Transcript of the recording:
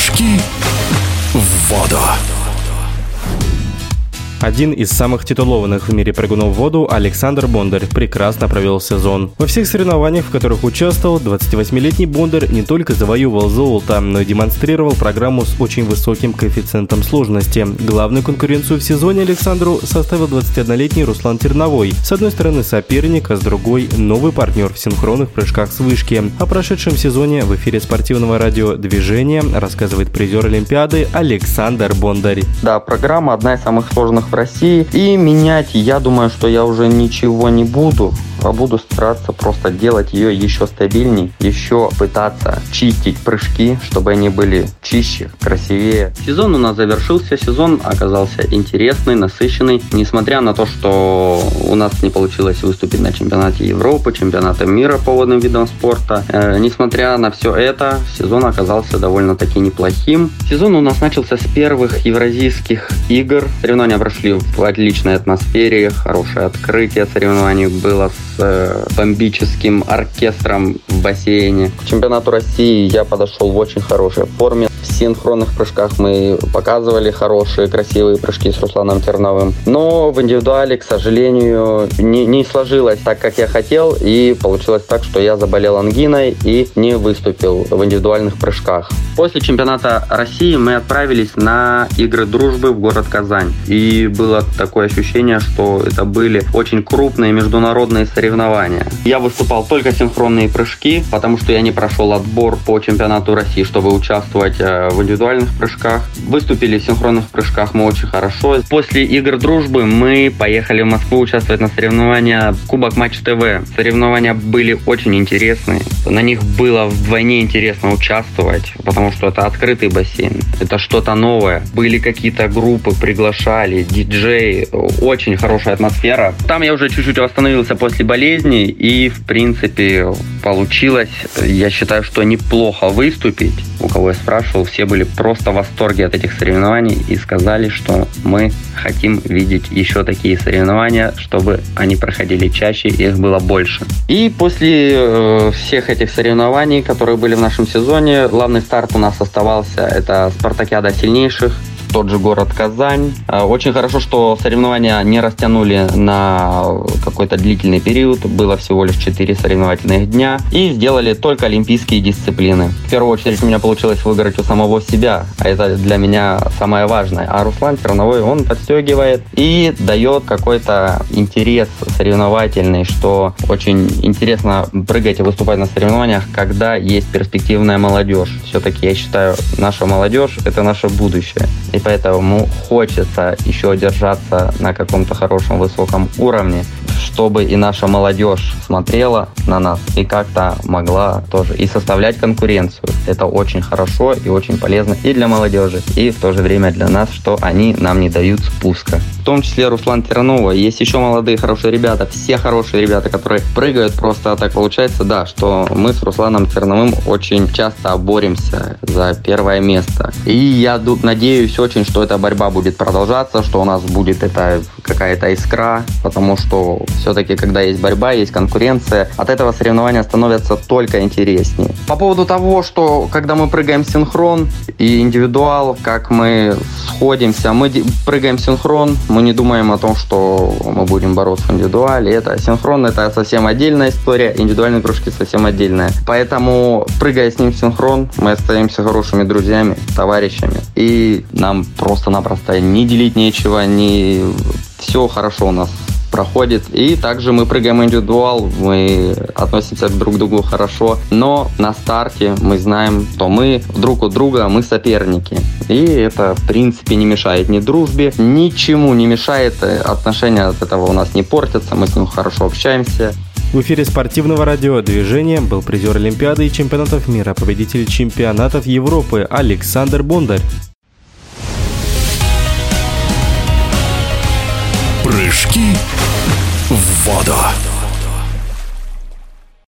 Прыжки Один из самых титулованных в мире прыгунов в воду Александр Бондарь прекрасно провел сезон. Во всех соревнованиях, в которых участвовал, 28-летний Бондарь не только завоевывал золото, но и демонстрировал программу с очень высоким коэффициентом сложности. Главную конкуренцию в сезоне Александру составил 21-летний Руслан Терновой. С одной стороны соперник, а с другой – новый партнер в синхронных прыжках с вышки. О прошедшем сезоне в эфире спортивного радио «Движение» рассказывает призер Олимпиады Александр Бондарь. Да, программа одна из самых сложных в России. И менять, я думаю, что я уже ничего не буду буду стараться просто делать ее еще стабильней, еще пытаться чистить прыжки, чтобы они были чище, красивее. Сезон у нас завершился, сезон оказался интересный, насыщенный, несмотря на то, что у нас не получилось выступить на чемпионате Европы, чемпионате мира по водным видам спорта. Э, несмотря на все это, сезон оказался довольно-таки неплохим. Сезон у нас начался с первых евразийских игр. Соревнования прошли в отличной атмосфере, хорошее открытие соревнований было Э, бомбическим оркестром в бассейне. К чемпионату России я подошел в очень хорошей форме. Синхронных прыжках мы показывали хорошие, красивые прыжки с Русланом Терновым. Но в индивидуале, к сожалению, не, не сложилось так, как я хотел. И получилось так, что я заболел ангиной и не выступил в индивидуальных прыжках. После чемпионата России мы отправились на игры дружбы в город Казань. И было такое ощущение, что это были очень крупные международные соревнования. Я выступал только синхронные прыжки, потому что я не прошел отбор по чемпионату России, чтобы участвовать э, в индивидуальных прыжках. Выступили в синхронных прыжках мы очень хорошо. После игр дружбы мы поехали в Москву участвовать на соревнования Кубок Матч ТВ. Соревнования были очень интересные. На них было вдвойне интересно участвовать, потому что это открытый бассейн, это что-то новое. Были какие-то группы, приглашали, диджей, очень хорошая атмосфера. Там я уже чуть-чуть восстановился после болезни, и, в принципе, получилось, я считаю, что неплохо выступить. У кого я спрашивал, все были просто в восторге от этих соревнований и сказали, что мы хотим видеть еще такие соревнования, чтобы они проходили чаще, их было больше. И после э, этих соревнований, которые были в нашем сезоне, главный старт у нас оставался это спартакиада сильнейших тот же город Казань. А, очень хорошо, что соревнования не растянули на какой-то длительный период. Было всего лишь 4 соревновательных дня. И сделали только олимпийские дисциплины. В первую очередь у меня получилось выиграть у самого себя. А это для меня самое важное. А Руслан Черновой, он подстегивает и дает какой-то интерес соревновательный, что очень интересно прыгать и выступать на соревнованиях, когда есть перспективная молодежь. Все-таки я считаю, наша молодежь – это наше будущее. Поэтому хочется еще держаться на каком-то хорошем высоком уровне, чтобы и наша молодежь смотрела на нас и как-то могла тоже и составлять конкуренцию. Это очень хорошо и очень полезно и для молодежи, и в то же время для нас, что они нам не дают спуска. В том числе Руслан Тернова. Есть еще молодые хорошие ребята, все хорошие ребята, которые прыгают просто так получается, да, что мы с Русланом Терновым очень часто боремся за первое место. И я надеюсь очень, что эта борьба будет продолжаться, что у нас будет это какая-то искра, потому что все-таки, когда есть борьба, есть конкуренция, от этого соревнования становятся только интереснее. По поводу того, что когда мы прыгаем синхрон и индивидуал, как мы сходимся, мы прыгаем синхрон, мы не думаем о том, что мы будем бороться индивидуале. Это синхрон, это совсем отдельная история, индивидуальные кружки совсем отдельная. Поэтому, прыгая с ним в синхрон, мы остаемся хорошими друзьями, товарищами. И нам просто-напросто не делить нечего, не все хорошо у нас проходит. И также мы прыгаем индивидуал, мы относимся к друг другу хорошо, но на старте мы знаем, что мы друг у друга, мы соперники. И это, в принципе, не мешает ни дружбе, ничему не мешает, отношения от этого у нас не портятся, мы с ним хорошо общаемся. В эфире спортивного радио «Движение» был призер Олимпиады и чемпионатов мира, победитель чемпионатов Европы Александр Бондарь. Прыжки в воду.